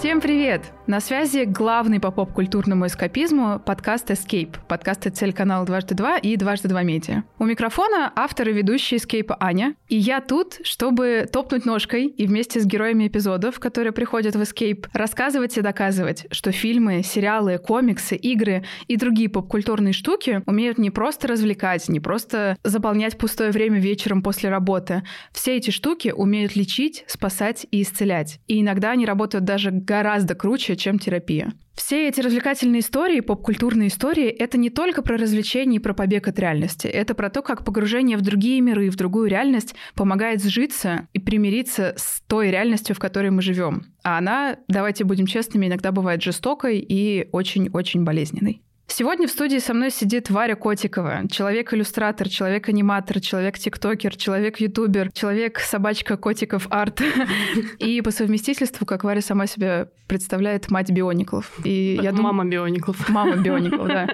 Всем привет! На связи главный по поп-культурному эскапизму подкаст Escape, подкаст от телеканала «Дважды два» и «Дважды два медиа». У микрофона автор и ведущий Escape Аня, и я тут, чтобы топнуть ножкой и вместе с героями эпизодов, которые приходят в Escape, рассказывать и доказывать, что фильмы, сериалы, комиксы, игры и другие поп-культурные штуки умеют не просто развлекать, не просто заполнять пустое время вечером после работы. Все эти штуки умеют лечить, спасать и исцелять. И иногда они работают даже гораздо круче, чем терапия. Все эти развлекательные истории, поп-культурные истории, это не только про развлечение и про побег от реальности. Это про то, как погружение в другие миры, в другую реальность помогает сжиться и примириться с той реальностью, в которой мы живем. А она, давайте будем честными, иногда бывает жестокой и очень-очень болезненной. Сегодня в студии со мной сидит Варя Котикова, человек-иллюстратор, человек-аниматор, человек-тиктокер, человек-ютубер, человек-собачка котиков арт. И по совместительству, как Варя сама себя представляет, мать биониклов. И я дум... Мама биониклов. Мама биониклов, да.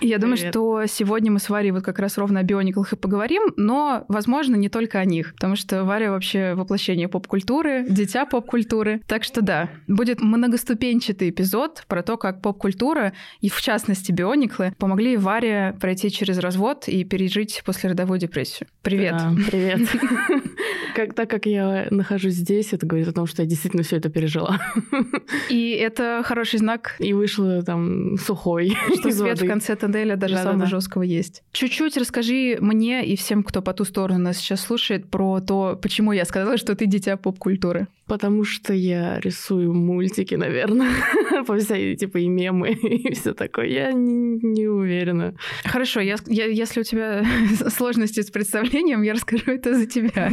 И я думаю, что сегодня мы с Варей вот как раз ровно о биониклах и поговорим, но, возможно, не только о них, потому что Варя вообще воплощение поп-культуры, дитя поп-культуры. Так что да, будет многоступенчатый эпизод про то, как поп-культура, и в частности части биониклы помогли Варе пройти через развод и пережить послеродовую депрессию. Привет. Да, привет. Как, так как я нахожусь здесь, это говорит о том, что я действительно все это пережила. И это хороший знак. И вышла там сухой. Что свет в конце тоннеля даже да, самого да, жесткого есть. Чуть-чуть расскажи мне и всем, кто по ту сторону нас сейчас слушает, про то, почему я сказала, что ты дитя поп-культуры. Потому что я рисую мультики, наверное, по всей, типа, и мемы, и все такое. Я не, не уверена. Хорошо, я, я, если у тебя сложности с представлением, я расскажу это за тебя.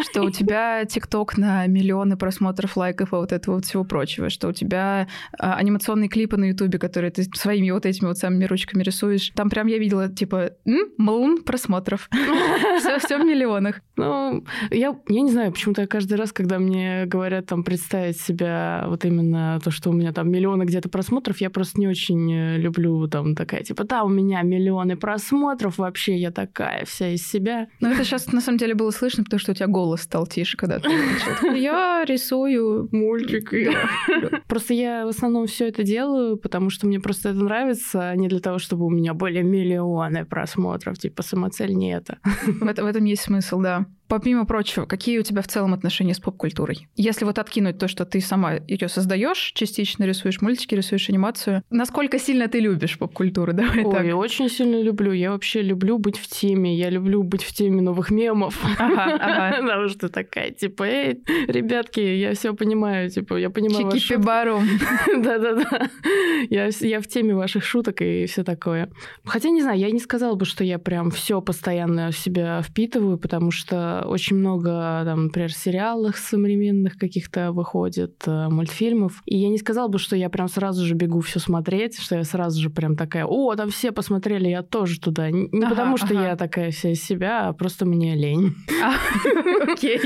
Что у тебя ТикТок на миллионы просмотров, лайков и вот этого вот всего прочего. Что у тебя а, анимационные клипы на Ютубе, которые ты своими вот этими вот самыми ручками рисуешь. Там прям я видела, типа, млн просмотров. Все, все в миллионах. Ну, я, я не знаю, почему-то каждый раз, когда мне говорят там представить себя вот именно то, что у меня там миллионы где-то просмотров, я просто не очень э, люблю там такая, типа, да, у меня миллионы просмотров, вообще я такая вся из себя. Но это сейчас на самом деле было слышно, потому что у тебя голос стал тише, когда ты Я рисую мультики. Просто я в основном все это делаю, потому что мне просто это нравится, а не для того, чтобы у меня были миллионы просмотров. Типа, самоцель не это. В этом есть смысл, да. Помимо прочего, какие у тебя в целом отношения с поп-культурой? Если вот откинуть то, что ты сама ее создаешь, частично рисуешь мультики, рисуешь анимацию, насколько сильно ты любишь поп-культуру? Давай Ой, так. я очень сильно люблю. Я вообще люблю быть в теме. Я люблю быть в теме новых мемов. Ага, ага. Потому что такая, типа, эй, ребятки, я все понимаю, типа, я понимаю Чики пибару. Да-да-да. Я, я в теме ваших шуток и все такое. Хотя, не знаю, я не сказала бы, что я прям все постоянно в себя впитываю, потому что очень много, там, например, сериалов современных каких-то выходит, э, мультфильмов. И я не сказала бы, что я прям сразу же бегу все смотреть, что я сразу же прям такая, о, там все посмотрели, я тоже туда. Не ага, потому, что ага. я такая вся из себя, а просто мне лень. А, окей.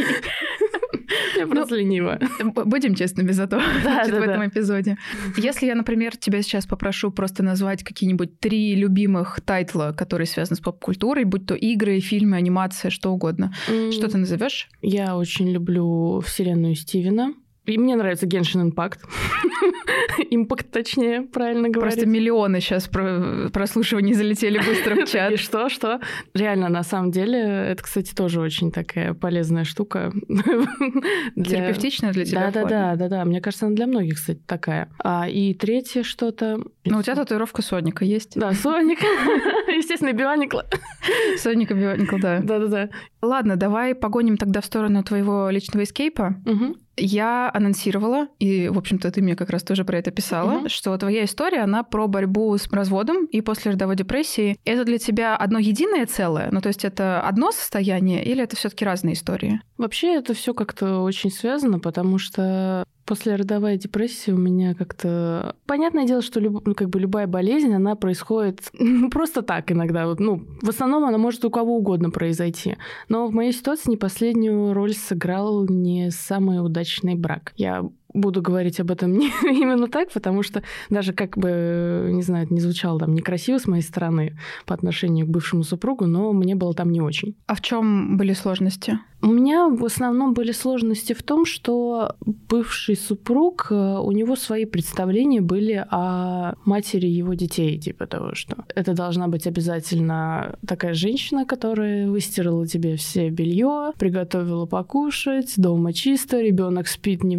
Я просто ну, ленива. Будем честными зато в этом эпизоде. Если я, например, тебя сейчас попрошу просто назвать какие-нибудь три любимых тайтла, которые связаны с поп-культурой, будь то игры, фильмы, анимация, что угодно, что ты назовешь? Я очень люблю вселенную Стивена. И мне нравится Genshin Impact. Импакт, точнее, правильно говорить. Просто миллионы сейчас про прослушиваний залетели быстро в чат. И что, что? Реально, на самом деле, это, кстати, тоже очень такая полезная штука. Терапевтичная для тебя? Да, да, да, да, да. Мне кажется, она для многих, кстати, такая. А, и третье что-то... Ну, у тебя татуировка Соника есть? Да, Соник. Естественно, Бионикла. Соника Бионикла, да. Да, да, да. Ладно, давай погоним тогда в сторону твоего личного эскейпа. Угу. Я анонсировала, и, в общем-то, ты мне как раз тоже про это писала, угу. что твоя история, она про борьбу с разводом и послеродовой депрессией. Это для тебя одно единое целое? Ну, то есть это одно состояние или это все таки разные истории? Вообще это все как-то очень связано, потому что После родовой депрессии у меня как-то... Понятное дело, что люб... ну, как бы любая болезнь, она происходит ну, просто так иногда. Ну, в основном она может у кого угодно произойти. Но в моей ситуации не последнюю роль сыграл не самый удачный брак. Я буду говорить об этом не, именно так, потому что даже как бы, не знаю, это не звучало там некрасиво с моей стороны по отношению к бывшему супругу, но мне было там не очень. А в чем были сложности? У меня в основном были сложности в том, что бывший супруг, э, у него свои представления были о матери его детей, типа того, что это должна быть обязательно такая женщина, которая выстирала тебе все белье, приготовила покушать, дома чисто, ребенок спит, не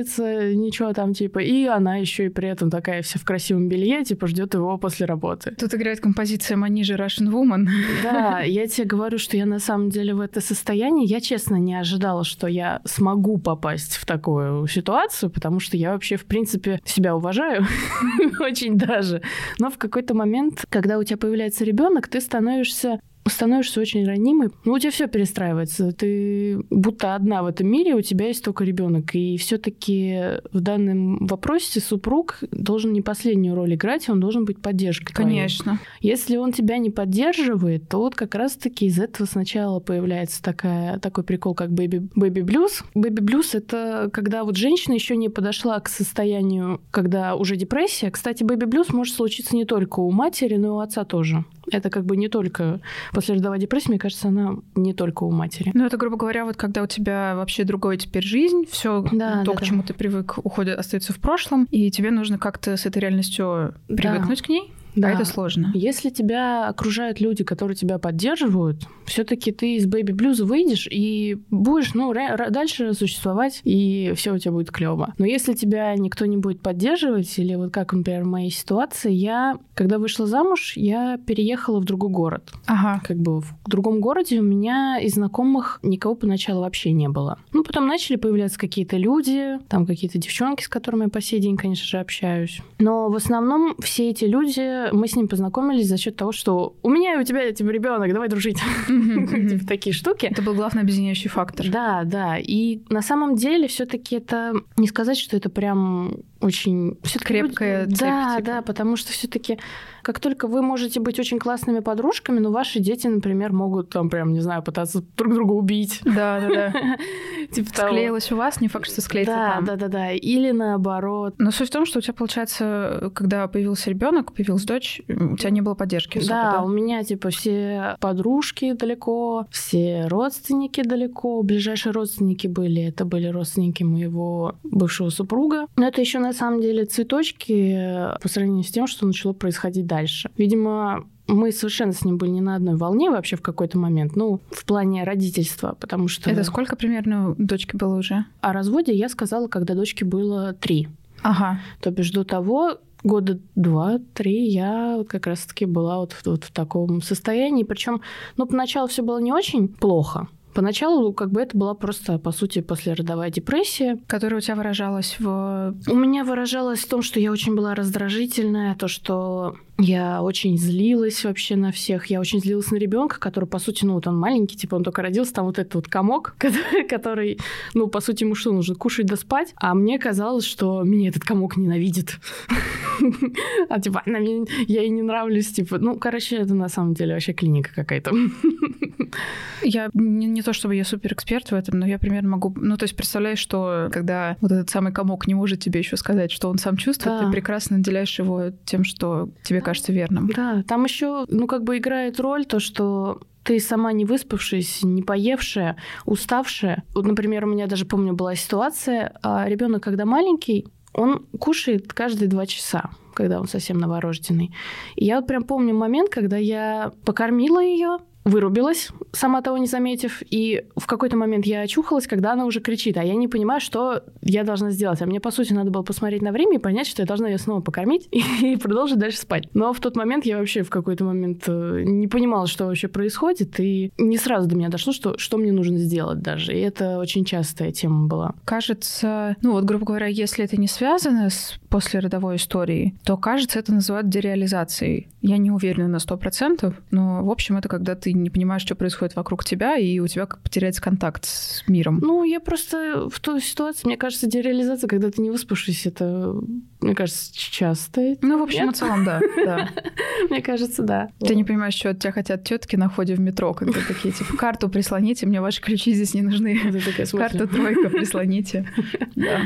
выеживается, ничего там типа, и она еще и при этом такая вся в красивом белье, типа ждет его после работы. Тут играет композиция Манижи Russian Woman. Да, я тебе говорю, что я на самом деле в это состоянии я, честно, не ожидала, что я смогу попасть в такую ситуацию, потому что я вообще, в принципе, себя уважаю очень даже. Но в какой-то момент, когда у тебя появляется ребенок, ты становишься становишься очень ранимой. Ну, у тебя все перестраивается. Ты будто одна в этом мире, у тебя есть только ребенок. И все-таки в данном вопросе супруг должен не последнюю роль играть, он должен быть поддержкой. Конечно. Твоей. Если он тебя не поддерживает, то вот как раз-таки из этого сначала появляется такая, такой прикол, как бэби, бэби блюз. Бэби блюз это когда вот женщина еще не подошла к состоянию, когда уже депрессия. Кстати, бэби блюз может случиться не только у матери, но и у отца тоже. Это как бы не только послеродовая депрессия, мне кажется, она не только у матери. Ну, это, грубо говоря, вот когда у тебя вообще другой теперь жизнь, все да, то, да, к да. чему ты привык, уходит, остается в прошлом, и тебе нужно как-то с этой реальностью привыкнуть да. к ней. Да. А это сложно. Если тебя окружают люди, которые тебя поддерживают, все-таки ты из бэби блюза выйдешь и будешь, ну, дальше существовать, и все у тебя будет клево. Но если тебя никто не будет поддерживать, или вот как, например, в моей ситуации, я, когда вышла замуж, я переехала в другой город. Ага. Как бы в другом городе у меня из знакомых никого поначалу вообще не было. Ну, потом начали появляться какие-то люди, там какие-то девчонки, с которыми я по сей день, конечно же, общаюсь. Но в основном все эти люди мы с ним познакомились за счет того, что у меня и у тебя типа ребенок, давай дружить. Типа такие штуки. Это был главный объединяющий фактор. Да, да. И на самом деле все-таки это не сказать, что это прям очень крепкая цепь. Да, типа. да, потому что все-таки как только вы можете быть очень классными подружками, но ваши дети, например, могут там прям, не знаю, пытаться друг друга убить. Да, да, да. Типа Склеилось у вас, не факт, что склеится там. Да, да, да. Или наоборот. Но суть в том, что у тебя, получается, когда появился ребенок, появилась дочь, у тебя не было поддержки особо, да, да, у меня, типа, все подружки далеко, все родственники далеко. Ближайшие родственники были, это были родственники моего бывшего супруга. Но это еще на самом деле цветочки э, по сравнению с тем, что начало происходить дальше. Видимо, мы совершенно с ним были не на одной волне вообще в какой-то момент, ну, в плане родительства, потому что... Это сколько примерно дочки было уже? О разводе я сказала, когда дочке было три. Ага. То бишь до того года два-три я как раз-таки была вот, вот в таком состоянии. Причем, ну, поначалу все было не очень плохо. Поначалу как бы это была просто, по сути, послеродовая депрессия. Которая у тебя выражалась в... У меня выражалась в том, что я очень была раздражительная, то, что я очень злилась вообще на всех. Я очень злилась на ребенка, который, по сути, ну вот он маленький, типа он только родился, там вот этот вот комок, который, который ну, по сути, ему что, нужно кушать да спать? А мне казалось, что меня этот комок ненавидит. А типа, она мне, я ей не нравлюсь, типа, ну, короче, это на самом деле вообще клиника какая-то. Я не, не то чтобы я супер эксперт в этом, но я примерно могу, ну, то есть представляешь, что когда вот этот самый комок не может тебе еще сказать, что он сам чувствует, да. ты прекрасно наделяешь его тем, что тебе кажется верным. Да, там еще, ну, как бы играет роль то, что ты сама не выспавшись, не поевшая, уставшая. Вот, например, у меня даже, помню, была ситуация, а ребенок, когда маленький, он кушает каждые два часа когда он совсем новорожденный. И я вот прям помню момент, когда я покормила ее, вырубилась, сама того не заметив, и в какой-то момент я очухалась, когда она уже кричит, а я не понимаю, что я должна сделать. А мне, по сути, надо было посмотреть на время и понять, что я должна ее снова покормить и продолжить дальше спать. Но в тот момент я вообще в какой-то момент э, не понимала, что вообще происходит, и не сразу до меня дошло, что, что мне нужно сделать даже. И это очень частая тема была. Кажется, ну вот, грубо говоря, если это не связано с послеродовой историей, то, кажется, это называют дереализацией. Я не уверена на сто процентов, но, в общем, это когда ты не понимаешь, что происходит вокруг тебя, и у тебя как потеряется контакт с миром. Ну, я просто в той ситуации, мне кажется, дереализация, когда ты не выспавшись, это, мне кажется, часто. Ну, в общем и целом, да. Мне кажется, да. Ты не понимаешь, что от тебя хотят тетки на входе в метро, когда такие, типа, карту прислоните, мне ваши ключи здесь не нужны. Карту тройка прислоните. Да.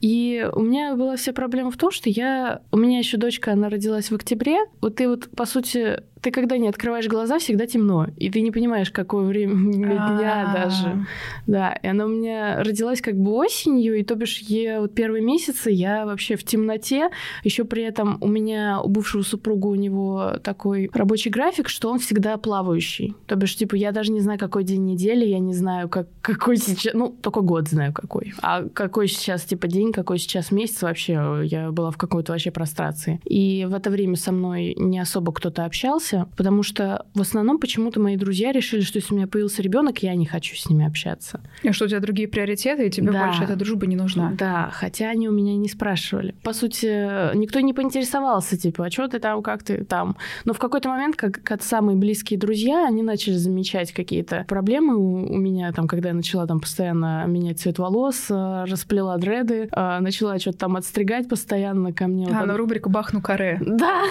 И у меня была вся проблема в том, что я... У меня еще дочка, она родилась в октябре. Вот ты вот, по сути, ты когда не открываешь глаза, всегда темно, и ты не понимаешь, какое время дня даже. Да, и она у меня родилась как бы осенью, и то бишь я вот первые месяцы я вообще в темноте. Еще при этом у меня у бывшего супруга у него такой рабочий график, что он всегда плавающий. То бишь, типа, я даже не знаю, какой день недели, я не знаю, как, какой сейчас, ну, только год знаю какой. А какой сейчас, типа, день, какой сейчас месяц вообще, я была в какой-то вообще прострации. И в это время со мной не особо кто-то общался, общался, потому что в основном почему-то мои друзья решили, что если у меня появился ребенок, я не хочу с ними общаться. И что у тебя другие приоритеты, и тебе да. больше эта дружба не нужна. Да, хотя они у меня не спрашивали. По сути, никто не поинтересовался, типа, а что ты там, как ты там. Но в какой-то момент, как, как самые близкие друзья, они начали замечать какие-то проблемы у, у меня, там, когда я начала там постоянно менять цвет волос, э, расплела дреды, э, начала что-то там отстригать постоянно ко мне. А, вот, ну рубрику «Бахну каре». Да.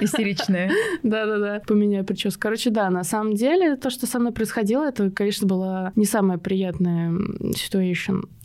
Истеричная. Да, да-да-да, поменяю прическу. Короче, да, на самом деле то, что со мной происходило, это, конечно, была не самая приятная ситуация.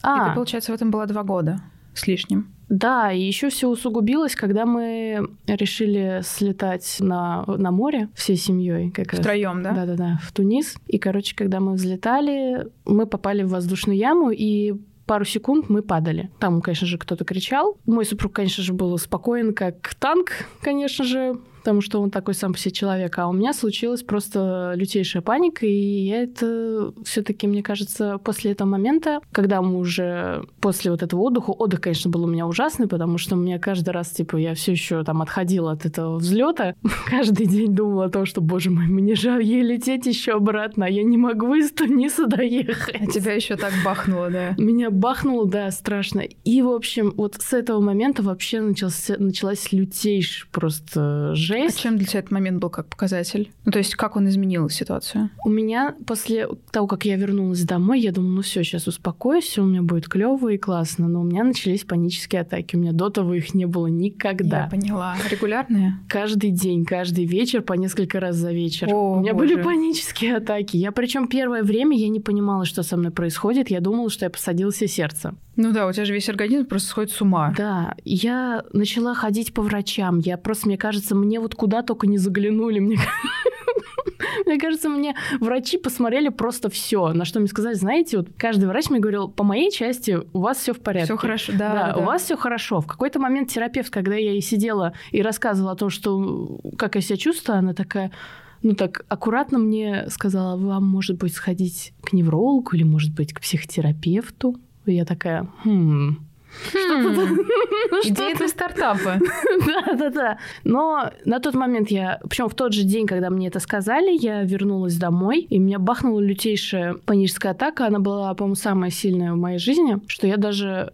А, и ты, получается, в этом было два года с лишним. Да, и еще все усугубилось, когда мы решили слетать на, на море всей семьей. Как Втроем, да? Да-да-да, в Тунис. И, короче, когда мы взлетали, мы попали в воздушную яму, и пару секунд мы падали. Там, конечно же, кто-то кричал. Мой супруг, конечно же, был спокоен, как танк, конечно же потому что он такой сам по себе человек. А у меня случилась просто лютейшая паника, и я это все таки мне кажется, после этого момента, когда мы уже после вот этого отдыха, отдых, конечно, был у меня ужасный, потому что мне каждый раз, типа, я все еще там отходила от этого взлета, каждый день думала о том, что, боже мой, мне же ей лететь еще обратно, а я не могу из Туниса доехать. А тебя еще так бахнуло, да? Меня бахнуло, да, страшно. И, в общем, вот с этого момента вообще начался, началась лютейшая просто жесть жесть. А чем для тебя этот момент был как показатель? Ну, то есть, как он изменил ситуацию? У меня после того, как я вернулась домой, я думала, ну все, сейчас успокоюсь, все у меня будет клево и классно. Но у меня начались панические атаки. У меня до того их не было никогда. Я поняла. Регулярные? Каждый день, каждый вечер, по несколько раз за вечер. О, у меня боже. были панические атаки. Я причем первое время я не понимала, что со мной происходит. Я думала, что я посадила себе сердце. Ну да, у тебя же весь организм просто сходит с ума. Да, я начала ходить по врачам. Я просто, мне кажется, мне вот куда только не заглянули. Мне мне кажется, мне врачи посмотрели просто все, на что мне сказали, знаете, вот каждый врач мне говорил, по моей части у вас все в порядке. Все хорошо, да, да, да. у вас все хорошо. В какой-то момент терапевт, когда я ей сидела и рассказывала о том, что как я себя чувствую, она такая, ну так аккуратно мне сказала, вам может быть сходить к неврологу или может быть к психотерапевту. И я такая, хм, Хм. Идея для стартапа. Да-да-да. Но на тот момент я... Причем в тот же день, когда мне это сказали, я вернулась домой, и меня бахнула лютейшая паническая атака. Она была, по-моему, самая сильная в моей жизни, что я даже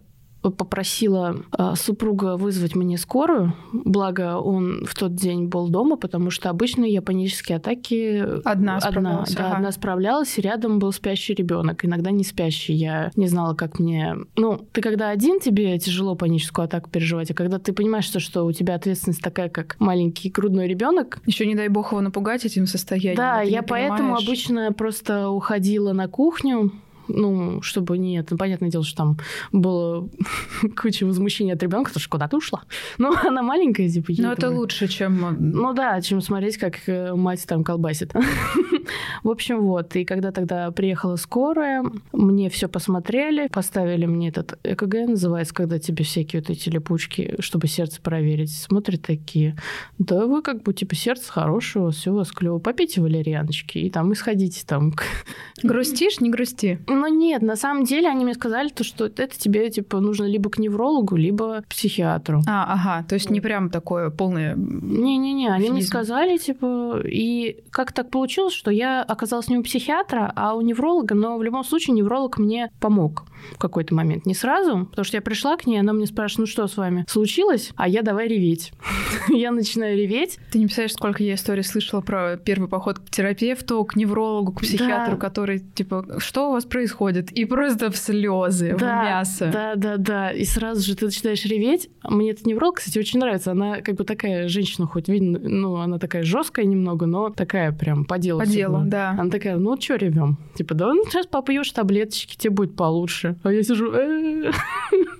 попросила а, супруга вызвать мне скорую, благо он в тот день был дома, потому что обычно я панические атаки одна одна, да, ага. одна справлялась, и рядом был спящий ребенок, иногда не спящий. Я не знала, как мне. Ну, ты когда один, тебе тяжело паническую атаку переживать, а когда ты понимаешь, что, что у тебя ответственность такая, как маленький грудной ребенок. Еще не дай бог его напугать этим состоянием. Да, я поэтому обычно просто уходила на кухню, ну, чтобы нет, ну, понятное дело, что там было куча возмущения от ребенка, потому что куда ты ушла? Ну, она маленькая, типа. Ну, это лучше, чем... Ну да, чем смотреть, как э, мать там колбасит. В общем, вот. И когда тогда приехала скорая, мне все посмотрели, поставили мне этот ЭКГ, называется, когда тебе всякие вот эти липучки, чтобы сердце проверить. Смотрят такие, да вы как бы, типа, сердце хорошее, все у вас клево. Попейте валерьяночки и там исходите там. Грустишь? Не грусти. Ну нет, на самом деле они мне сказали, то, что это тебе типа нужно либо к неврологу, либо к психиатру. А, ага, то есть не прям такое полное... Не-не-не, они мне сказали, типа, и как так получилось, что я оказалась не у психиатра, а у невролога, но в любом случае невролог мне помог в какой-то момент. Не сразу, потому что я пришла к ней, она мне спрашивает, ну что с вами случилось? А я давай реветь. я начинаю реветь. Ты не представляешь, сколько я историй слышала про первый поход к терапевту, к неврологу, к психиатру, который, типа, что у вас происходит? Происходит, и просто в слезы, да, в мясо. Да, да, да. И сразу же ты начинаешь реветь. Мне этот невролог, кстати, очень нравится. Она как бы такая женщина, хоть видно, ну, она такая жесткая немного, но такая прям по делу. По делу, да. Она такая, ну, что ревем? Типа, да, ну, сейчас попьешь таблеточки, тебе будет получше. А я сижу...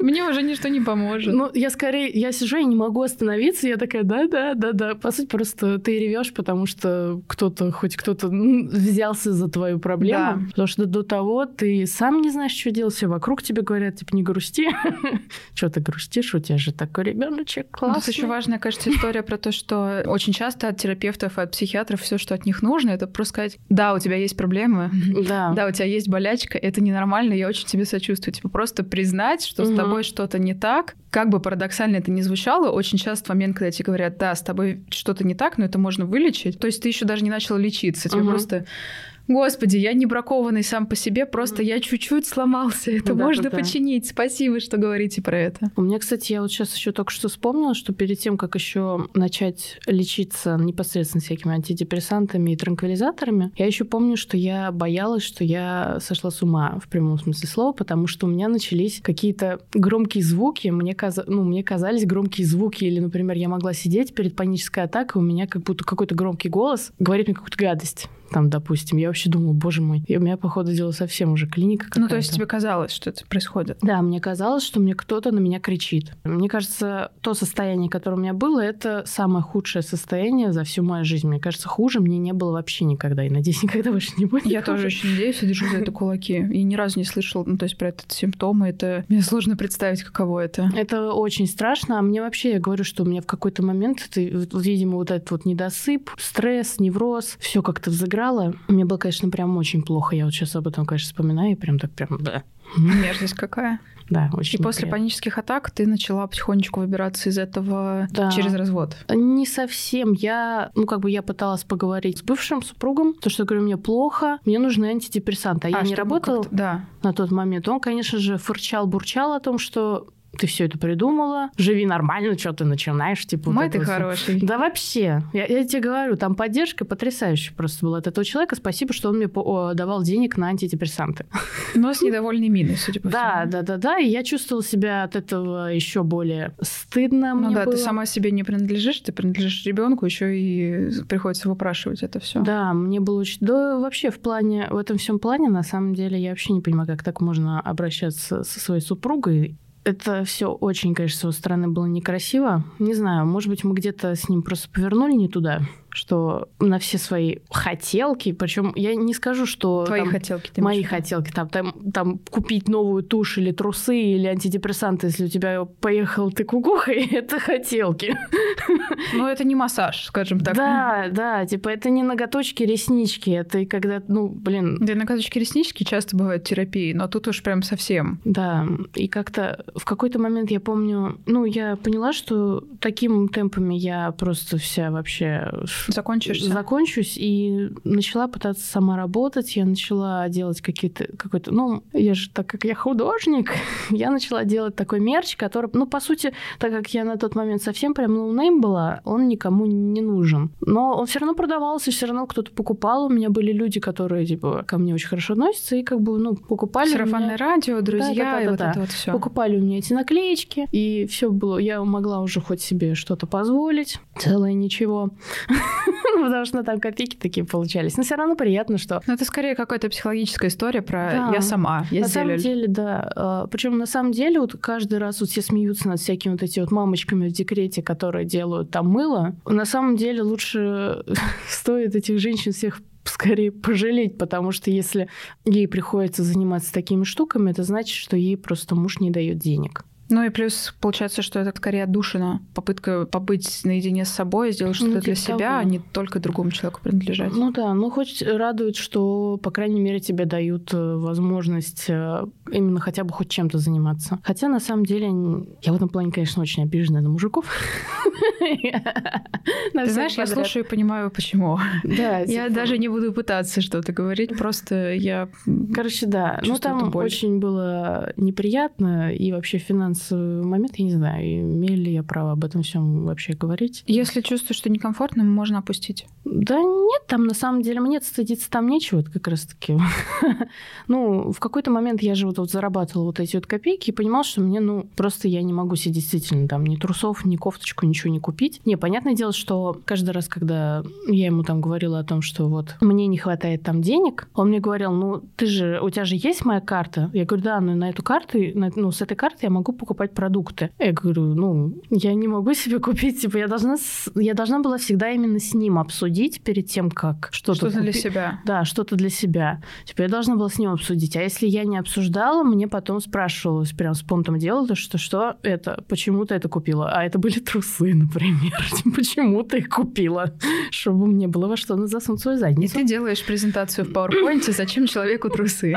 Мне уже ничто не поможет. Ну, я скорее, я сижу, я не могу остановиться, я такая, да-да, да-да. По сути, просто ты ревешь, потому что кто-то, хоть кто-то взялся за твою проблему. Да. Потому что до того ты сам не знаешь, что делать, все вокруг тебе говорят, типа, не грусти. Что ты грустишь, у тебя же такой ребеночек Ну, Тут классный. еще важная, кажется, история про то, что очень часто от терапевтов и от психиатров все, что от них нужно, это просто сказать, да, у тебя есть проблемы, Да. да, у тебя есть болячка, это ненормально, я очень тебе сочувствую. Типа просто признать, что с тобой что-то не так, как бы парадоксально это ни звучало, очень часто в момент, когда тебе говорят, да, с тобой что-то не так, но это можно вылечить, то есть ты еще даже не начал лечиться, тебе просто Господи, я не бракованный сам по себе, просто я чуть-чуть сломался. Это Да, можно да, да. починить. Спасибо, что говорите про это. У меня, кстати, я вот сейчас еще только что вспомнила, что перед тем, как еще начать лечиться непосредственно всякими антидепрессантами и транквилизаторами, я еще помню, что я боялась, что я сошла с ума в прямом смысле слова, потому что у меня начались какие-то громкие звуки, мне, каза- ну, мне казались громкие звуки, или, например, я могла сидеть перед панической атакой, у меня как будто какой-то громкий голос говорит мне какую-то гадость. Там, допустим, я вообще думала, боже мой, и у меня, походу, дела совсем уже клиника какая-то. Ну, то есть тебе казалось, что это происходит. Да, мне казалось, что мне кто-то на меня кричит. Мне кажется, то состояние, которое у меня было, это самое худшее состояние за всю мою жизнь. Мне кажется, хуже мне не было вообще никогда. И надеюсь, никогда больше не будет. Я тоже очень надеюсь и держу за это кулаки. И ни разу не слышал, ну, то есть про этот симптом. Это мне сложно представить, каково это. Это очень страшно. А мне вообще, я говорю, что у меня в какой-то момент, вот, видимо, вот этот вот недосып, стресс, невроз, все как-то взыграло. Мне было, конечно, прям очень плохо. Я вот сейчас об этом, конечно, вспоминаю, и прям так прям, да. Мерзость какая. Да, очень И после панических атак ты начала потихонечку выбираться из этого Да. через развод. Не совсем. Я, ну, как бы я пыталась поговорить с бывшим супругом, то, что говорю, мне плохо, мне нужны антидепрессанты. А, я не работала Да. на тот момент. Он, конечно же, фырчал, бурчал о том, что ты все это придумала, живи нормально, что ты начинаешь, типа. Мой ты вот всё. хороший. Да вообще, я, я тебе говорю, там поддержка потрясающая просто была от этого человека. Спасибо, что он мне давал денег на антидепрессанты. Но с недовольной миной, судя по Да, всему. да, да, да. И я чувствовала себя от этого еще более стыдно. Ну да, было. ты сама себе не принадлежишь, ты принадлежишь ребенку, еще и приходится выпрашивать это все. Да, мне было очень... Да, вообще в плане, в этом всем плане, на самом деле, я вообще не понимаю, как так можно обращаться со своей супругой. Это все очень, конечно, с его стороны было некрасиво. Не знаю, может быть, мы где-то с ним просто повернули не туда, что на все свои хотелки, причем я не скажу, что Твои там хотелки. ты мои хотелки, там, там, там купить новую тушь или трусы или антидепрессанты, если у тебя поехал ты кукухой, это хотелки. Ну, это не массаж, скажем так. Да, да, типа это не ноготочки, реснички, это и когда, ну, блин, Да, накаточки реснички часто бывают терапии, но тут уж прям совсем. да, и как-то в какой-то момент я помню, ну, я поняла, что таким темпами я просто вся вообще Закончишься. закончусь и начала пытаться сама работать, я начала делать какие-то, какой-то, ну, я же, так как я художник, я начала делать такой мерч, который, ну, по сути, так как я на тот момент совсем прям no-name была, он никому не нужен. Но он все равно продавался, все равно кто-то покупал. У меня были люди, которые, типа, ко мне очень хорошо относятся, и как бы, ну, покупали. у меня- Сарафанное радио, друзья, и вот Да-да-да-да. это вот все. Покупали у меня эти наклеечки, и все было. Я могла уже хоть себе что-то позволить. Целое ничего. Потому что там копейки такие получались. Но все равно приятно, что Ну, это скорее какая-то психологическая история про Да. я сама, я на самом сделаю. деле, да. Причем на самом деле вот каждый раз вот все смеются над всякими вот эти вот мамочками в декрете, которые делают там мыло. На самом деле лучше стоит этих женщин всех скорее пожалеть, потому что если ей приходится заниматься такими штуками, это значит, что ей просто муж не дает денег. Ну и плюс получается, что это скорее отдушина, попытка побыть наедине с собой, сделать что-то Ну, для типа себя, того. а не только другому человеку принадлежать. Ну да, ну хоть радует, что, по крайней мере, тебе дают э, возможность э, именно хотя бы хоть чем-то заниматься. Хотя, на самом деле, я в этом плане, конечно, очень обижена на мужиков. Ты знаешь, я слушаю и понимаю, почему. Да, Я типа, даже не буду пытаться что-то говорить, просто я... Короче, да. Ну, там очень было неприятно, и вообще финансово финансовый момент, я не знаю, имею ли я право об этом всем вообще говорить. Если чувствуешь, что некомфортно, можно опустить. Да нет, там на самом деле мне стыдиться там нечего, это как раз-таки. ну, в какой-то момент я же вот, вот зарабатывала вот эти вот копейки и понимала, что мне, ну, просто я не могу себе действительно там ни трусов, ни кофточку, ничего не купить. Не, понятное дело, что каждый раз, когда я ему там говорила о том, что вот мне не хватает там денег, он мне говорил, ну, ты же, у тебя же есть моя карта? Я говорю, да, но на эту карту, на, ну, с этой карты я могу покупать продукты. Я говорю, ну, я не могу себе купить, типа, я должна, я должна была всегда именно с ним обсудить перед тем, как что-то Что-то для себя. Да, что-то для себя. Типа, я должна была с ним обсудить. А если я не обсуждала, мне потом спрашивалось прям с понтом дела, то что, что это, почему ты это купила? А это были трусы, например. Почему ты их купила? Чтобы мне было во что засунуть свою задницу. И ты делаешь презентацию в PowerPoint, зачем человеку трусы?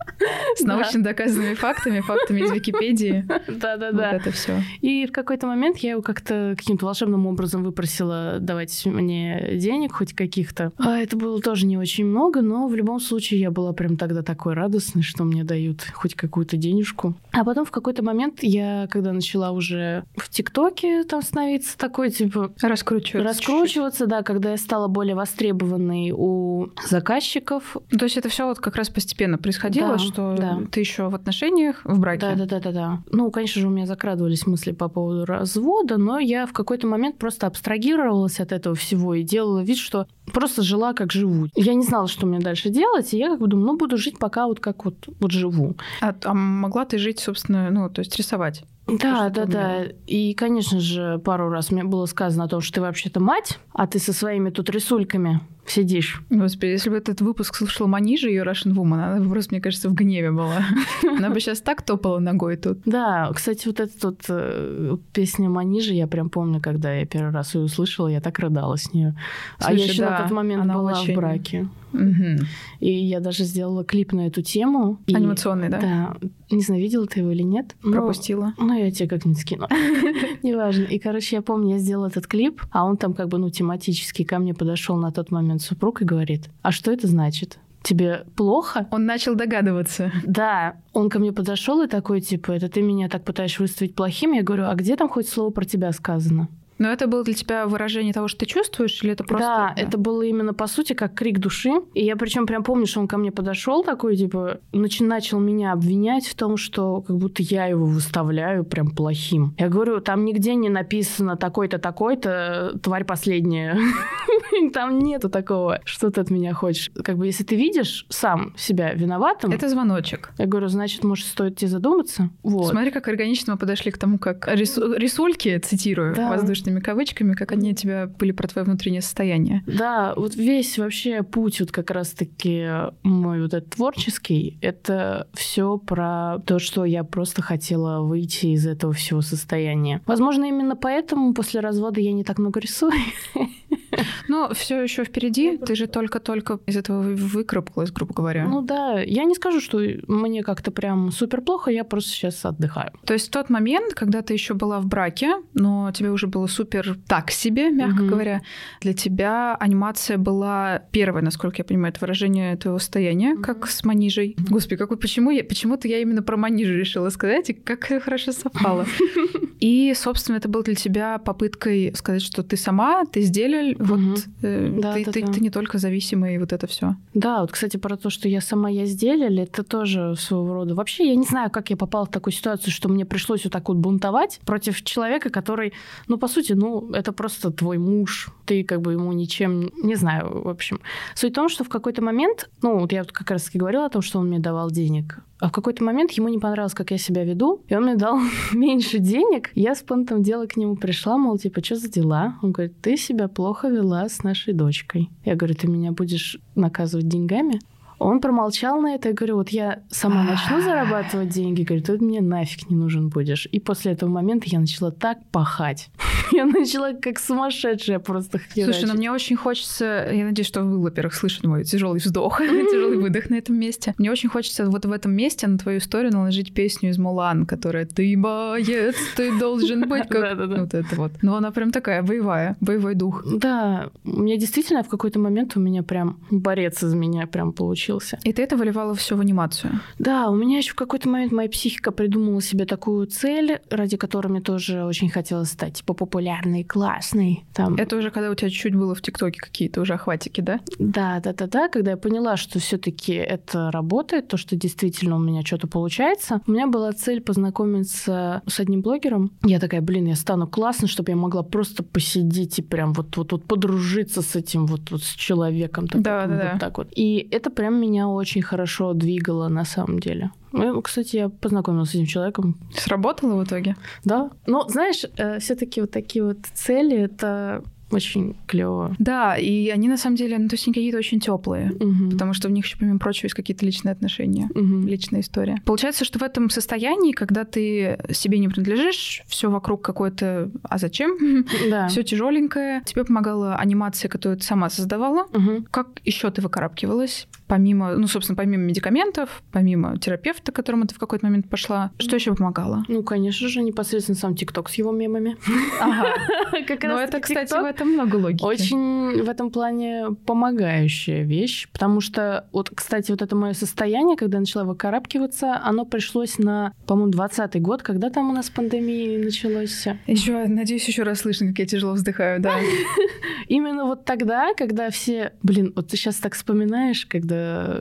С научно доказанными фактами, фактами из Википедии. Да-да-да. Вот это все. И в какой-то момент я его как-то каким-то волшебным образом выпросила давать мне денег хоть каких-то. А это было тоже не очень много, но в любом случае я была прям тогда такой радостной, что мне дают хоть какую-то денежку. А потом в какой-то момент я, когда начала уже в ТикТоке там становиться такой, типа... Раскручиваться. Раскручиваться, чуть-чуть. да, когда я стала более востребованной у заказчиков. То есть это все вот как раз постепенно происходило, Да, что да. ты еще в отношениях, в браке. Да, да, да, да, да. Ну, конечно же, у меня закрадывались мысли по поводу развода, но я в какой-то момент просто абстрагировалась от этого всего и делала вид, что просто жила как живу. Я не знала, что мне дальше делать, и я как бы думаю, ну, буду жить пока вот как вот, вот живу. А, а могла ты жить, собственно, ну, то есть рисовать? Да, да, да. И, конечно же, пару раз мне было сказано о том, что ты вообще-то мать, а ты со своими тут рисульками сидишь. Господи, если бы этот выпуск слушала Манижа, ее Russian Woman, она бы просто, мне кажется, в гневе была. Она бы сейчас так топала ногой тут. Да, кстати, вот эта вот э, песня Манижи, я прям помню, когда я первый раз ее услышала, я так рыдала с нее. А я еще на тот момент она была очень- в браке. Мгм. И я даже сделала клип на эту тему. И- Анимационный, да? Да. Не знаю, видела ты его или нет. но- Пропустила. Ну, я тебе как-нибудь скину. Неважно. И, короче, я помню, я сделала этот клип, а он там как бы, ну, тематически ко мне подошел на тот момент супруг и говорит, а что это значит? Тебе плохо? Он начал догадываться. Да, он ко мне подошел и такой, типа, это ты меня так пытаешься выставить плохим? Я говорю, а где там хоть слово про тебя сказано? Но это было для тебя выражение того, что ты чувствуешь, или это просто... да, это было именно по сути как крик души. И я причем прям помню, что он ко мне подошел такой, типа, нач- начал меня обвинять в том, что как будто я его выставляю прям плохим. Я говорю, там нигде не написано такой-то, такой-то, тварь последняя. Там нету такого, что ты от меня хочешь. Как бы если ты видишь сам себя виноватым, Это звоночек. я говорю, значит, может, стоит тебе задуматься? Вот. Смотри, как органично мы подошли к тому, как рису- рисульки, цитирую, Да. Воздушными кавычками, как они тебя были про твое внутреннее состояние. Да, вот весь вообще путь вот как раз-таки мой вот этот творческий, это все про то, что я просто хотела выйти из этого всего состояния. Возможно, именно поэтому после развода я не так много рисую. Но все еще впереди. Ты же только-только из этого вы- выкарабкалась, грубо говоря. Ну да, я не скажу, что мне как-то прям супер плохо, я просто сейчас отдыхаю. То есть в тот момент, когда ты еще была в браке, но тебе уже было супер так себе, мягко говоря, для тебя анимация была первой, насколько я понимаю, это выражение твоего состояния, как с Манижей. Господи, какой, почему я, почему-то я именно про Манижу решила сказать, и как хорошо совпало. И, собственно, это было для тебя попыткой сказать, что ты сама, ты сделали, вот Мгм. э, Да, ты, да, ты- да. ты не только зависимый, и вот это все. Да, вот, кстати, про то, что я сама я сделали, это тоже своего рода. Вообще, я не знаю, как я попала в такую ситуацию, что мне пришлось вот так вот бунтовать против человека, который, ну, по сути, ну, это просто твой муж, ты как бы ему ничем, не знаю, в общем. Суть в том, что в какой-то момент, ну, вот я вот как раз-таки говорила о том, что он мне давал денег, а в какой-то момент ему не понравилось, как я себя веду, и он мне дал меньше денег. Я с понтом дела к нему пришла, мол, типа, что за дела? Он говорит, ты себя плохо вела с нашей дочкой. Я говорю, ты меня будешь наказывать деньгами? Он промолчал на это. Я говорю, вот я сама начну зарабатывать деньги. Говорит, ты мне нафиг не нужен будешь. И после этого момента я начала так пахать. Я начала как сумасшедшая просто Слушай, ну херачить. мне очень хочется, я надеюсь, что вы, во-первых, слышали мой тяжелый вздох, тяжелый выдох на этом месте. Мне очень хочется вот в этом месте на твою историю наложить песню из Мулан, которая «Ты боец, ты должен быть как...» Вот это вот. Но она прям такая боевая, боевой дух. Да, у меня действительно в какой-то момент у меня прям борец из меня прям получился. Получился. И ты это выливала все в анимацию? Да, у меня еще в какой-то момент моя психика придумала себе такую цель, ради которой мне тоже очень хотелось стать типа популярной, классной. Там. Это уже когда у тебя чуть-чуть было в ТикТоке какие-то уже охватики, да? Да, да, да, да. Когда я поняла, что все-таки это работает, то, что действительно у меня что-то получается, у меня была цель познакомиться с одним блогером. Я такая, блин, я стану классно, чтобы я могла просто посидеть и прям вот вот, вот подружиться с этим вот, вот с человеком. Так, да, вот, да, вот да. так вот. И это прям меня очень хорошо двигало на самом деле. Ну, кстати, я познакомилась с этим человеком. Сработало в итоге? Да. Но, знаешь, э, все-таки вот такие вот цели это очень клево. Да, и они на самом деле, ну, то есть они какие-то очень теплые, Мгм. потому что в них еще, помимо прочего, есть какие-то личные отношения. Мгм. Личная история. Получается, что в этом состоянии, когда ты себе не принадлежишь, все вокруг какое-то «а зачем?», Да. все тяжеленькое. Тебе помогала анимация, которую ты сама создавала. Мгм. Как еще ты выкарабкивалась? Помимо, ну, собственно, помимо медикаментов, помимо терапевта, к которому ты в какой-то момент пошла, что еще помогало? Ну, конечно же, непосредственно сам ТикТок с его мемами. Ага. Как Ну, это, кстати, в этом много логики. Очень в этом плане помогающая вещь, потому что, вот, кстати, вот это мое состояние, когда я начала выкарабкиваться, оно пришлось на, по-моему, 20 год, когда там у нас пандемия началась. Еще, надеюсь, еще раз слышно, как я тяжело вздыхаю, да. Именно вот тогда, когда все... Блин, вот ты сейчас так вспоминаешь, когда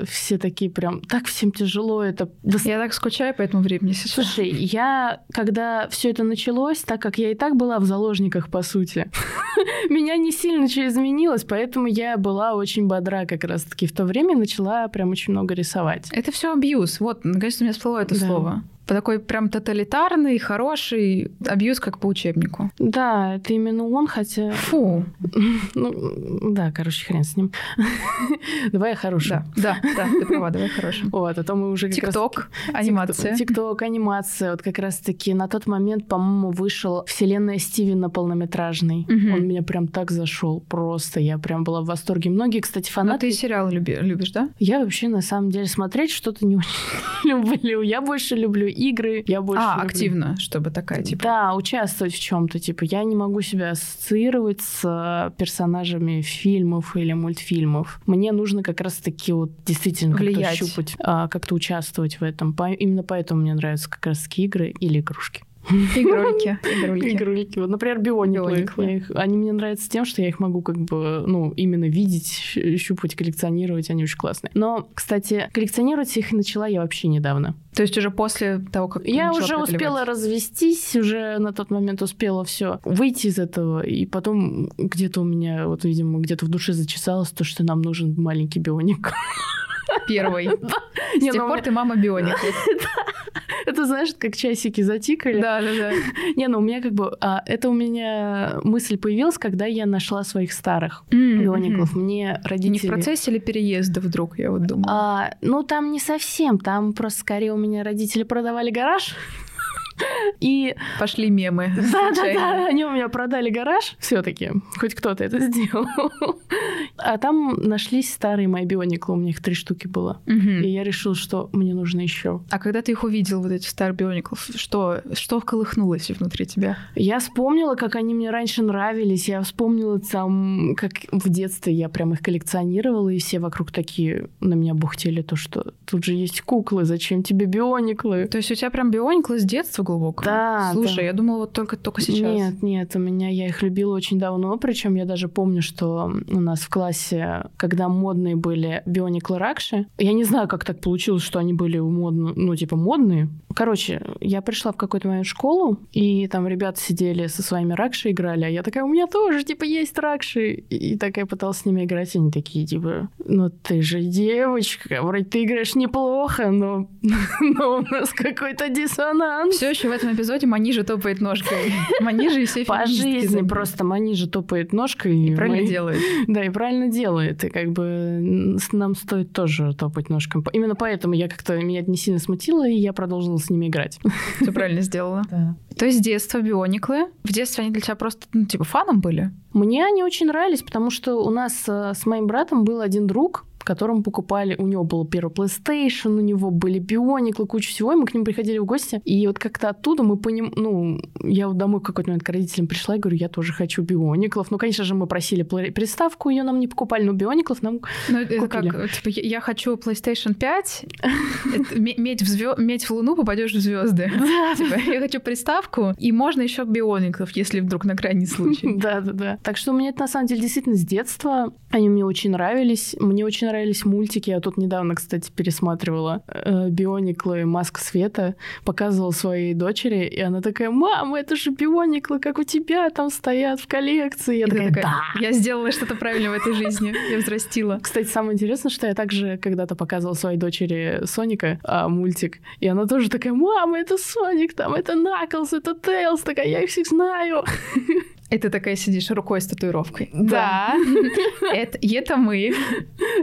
все такие прям... Так всем тяжело это... Я так скучаю по этому времени сейчас. Слушай, я, когда все это началось, так как я и так была в заложниках, по сути, меня не сильно что изменилось, поэтому я была очень бодра как раз-таки в то время, начала прям очень много рисовать. Это все абьюз. Вот, наконец-то у меня всплыло это Да. слово. По такой прям тоталитарный, хороший абьюз, как по учебнику. Да, это именно он, хотя... Фу. Ну, да, короче, хрен с ним. Давай я хороший. Да, да, ты права, давай хорошим. Вот, а то мы уже ТикТок, анимация. ТикТок, анимация. Вот как раз-таки на тот момент, по-моему, вышел «Вселенная Стивена» полнометражный. Он меня прям так зашел. Просто я прям была в восторге. Многие, кстати, Но фанаты... ты сериалы люби- любишь, да? Я вообще, на самом деле, смотреть что-то не очень люблю. Я больше люблю игры. Я больше А, люблю- активно, чтобы такая, типа... Да, участвовать в чем-то. Типа, я не могу себя ассоциировать с э, персонажами фильмов или мультфильмов. Мне нужно как раз-таки вот действительно как-то щупать, а, как-то участвовать в этом. Именно поэтому мне нравятся как раз-таки игры или игрушки. Игрульки, игрульки. Игрульки. Вот, например, биониклы. Они мне нравятся тем, что я их могу как бы, ну, именно видеть, щупать, коллекционировать. Они очень классные. Но, кстати, коллекционировать их начала я вообще недавно. То есть уже после того, как Я уже преодолевать. успела развестись, уже на тот момент успела все выйти из этого, и потом где-то у меня, вот, видимо, где-то в душе зачесалось то, что нам нужен маленький бионик. Первый. С тех ну, пор ты мама бионик. Это знаешь, как часики затикали. Да, да, да. Не, ну у меня как бы... а, это у меня мысль появилась, когда я нашла своих старых мгм. Мне Не в родители... процессе ли переезда вдруг, я вот думаю. А, ну, там не совсем. Там просто скорее у меня родители продавали гараж. И Пошли мемы. Да, да, да, они у меня продали гараж все-таки, хоть кто-то это сделал. А там нашлись старые мои биониклы, у меня их три штуки было. И я решил, что мне нужно еще. А когда ты их увидел, вот эти старых биониклов, что, что вколыхнулось внутри тебя? Я вспомнила, как они мне раньше нравились. Я вспомнила там, как в детстве я прям их коллекционировала, и все вокруг такие на меня бухтели, то, что тут же есть куклы, зачем тебе биониклы? То есть у тебя прям биониклы с детства глубоко? Да, Слушай, да. я думала вот только, только сейчас. Нет, нет, у меня я их любила очень давно, причем я даже помню, что у нас в классе, когда модные были биониклы Ракши, я не знаю, как так получилось, что они были модно, ну типа модные. Короче, я пришла в какой-то момент в школу, и там ребята сидели со своими Ракши играли, а я такая, у меня тоже типа есть Ракши, и, и такая пыталась с ними играть, и они такие типа, ну ты же девочка, вроде ты играешь неплохо, но, но у нас какой-то диссонанс. Все еще в этом эпизоде Манижа топает ножкой. Манижа и все По жизни просто Манижа топает ножкой. И правильно делает. Да, и правильно делает. И как бы нам стоит тоже топать ножкой. По- Именно поэтому я как-то меня это не сильно смутило, и я продолжила с ними играть. Все правильно сделала. То есть с детства биониклы. В детстве они для тебя просто, ну, типа, фаном были? Мне они очень нравились, потому что у нас э, с моим братом был один друг, которому покупали, у него был первый PlayStation, у него были биониклы, куча всего, и мы к ним приходили в гости, и вот как-то оттуда мы поним... Ну, я вот домой в какой-то момент к родителям пришла и говорю, я тоже хочу биониклов. Ну, конечно же, мы просили приставку, ее нам не покупали, но биониклов нам ну, это купили. как, типа, я хочу PlayStation 5, медь в, звё... медь в луну, попадешь в звезды. Типа, я хочу приставку, и можно еще биониклов, если вдруг на крайний случай. Да, да, да. Так что у меня это на самом деле действительно с детства. Они мне очень нравились. Мне очень нравились мультики. Я тут недавно, кстати, пересматривала э, Биониклы Маска Света. Показывала своей дочери, и она такая, мама, это же Биониклы, как у тебя там стоят в коллекции. Я такая, да. Я сделала что-то правильно в этой жизни. Я взрастила. Кстати, самое интересное, что я также когда-то показывала своей дочери Соника а, мультик, и она тоже такая, мама, это Соник, там, это Наклз, это Тейлз, такая, я их всех знаю. И ты такая сидишь рукой с татуировкой. Да. это, это мы.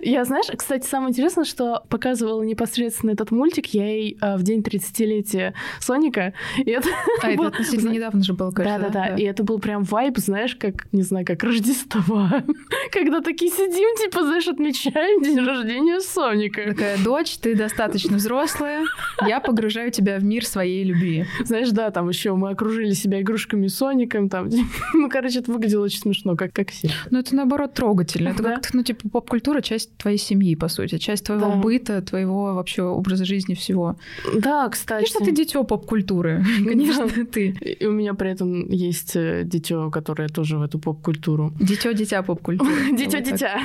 Я, знаешь, кстати, самое интересное, что показывала непосредственно этот мультик я ей а, в день 30-летия Соника. И это а, это относительно недавно же было, кажется. Да-да-да. И это был прям вайб, знаешь, как, не знаю, как Рождество. Когда такие сидим, типа, знаешь, отмечаем день рождения Соника. Такая, дочь, ты достаточно взрослая, я погружаю тебя в мир своей любви. Знаешь, да, там еще мы окружили себя игрушками Соником, там Ну, короче, это выглядело очень смешно, как, как все. Ну, это наоборот трогательно. Это да? как ну, типа, поп-культура часть твоей семьи, по сути, часть твоего да. быта, твоего вообще образа жизни всего. Да, кстати. Конечно, ты дитё поп-культуры. Конечно, да. ты. И у меня при этом есть э, дитё, которое тоже в эту поп-культуру. Дитё-дитя поп-культуры. Дитё-дитя.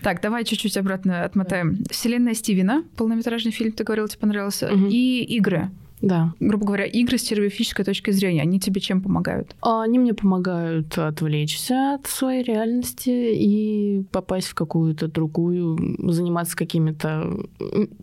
Так, давай чуть-чуть обратно отмотаем. Вселенная Стивена, полнометражный фильм, ты говорил, тебе понравился, и игры. Да. Грубо говоря, игры с терапевтической точки зрения, они тебе чем помогают? А, они мне помогают отвлечься от своей реальности и попасть в какую-то другую, заниматься какими-то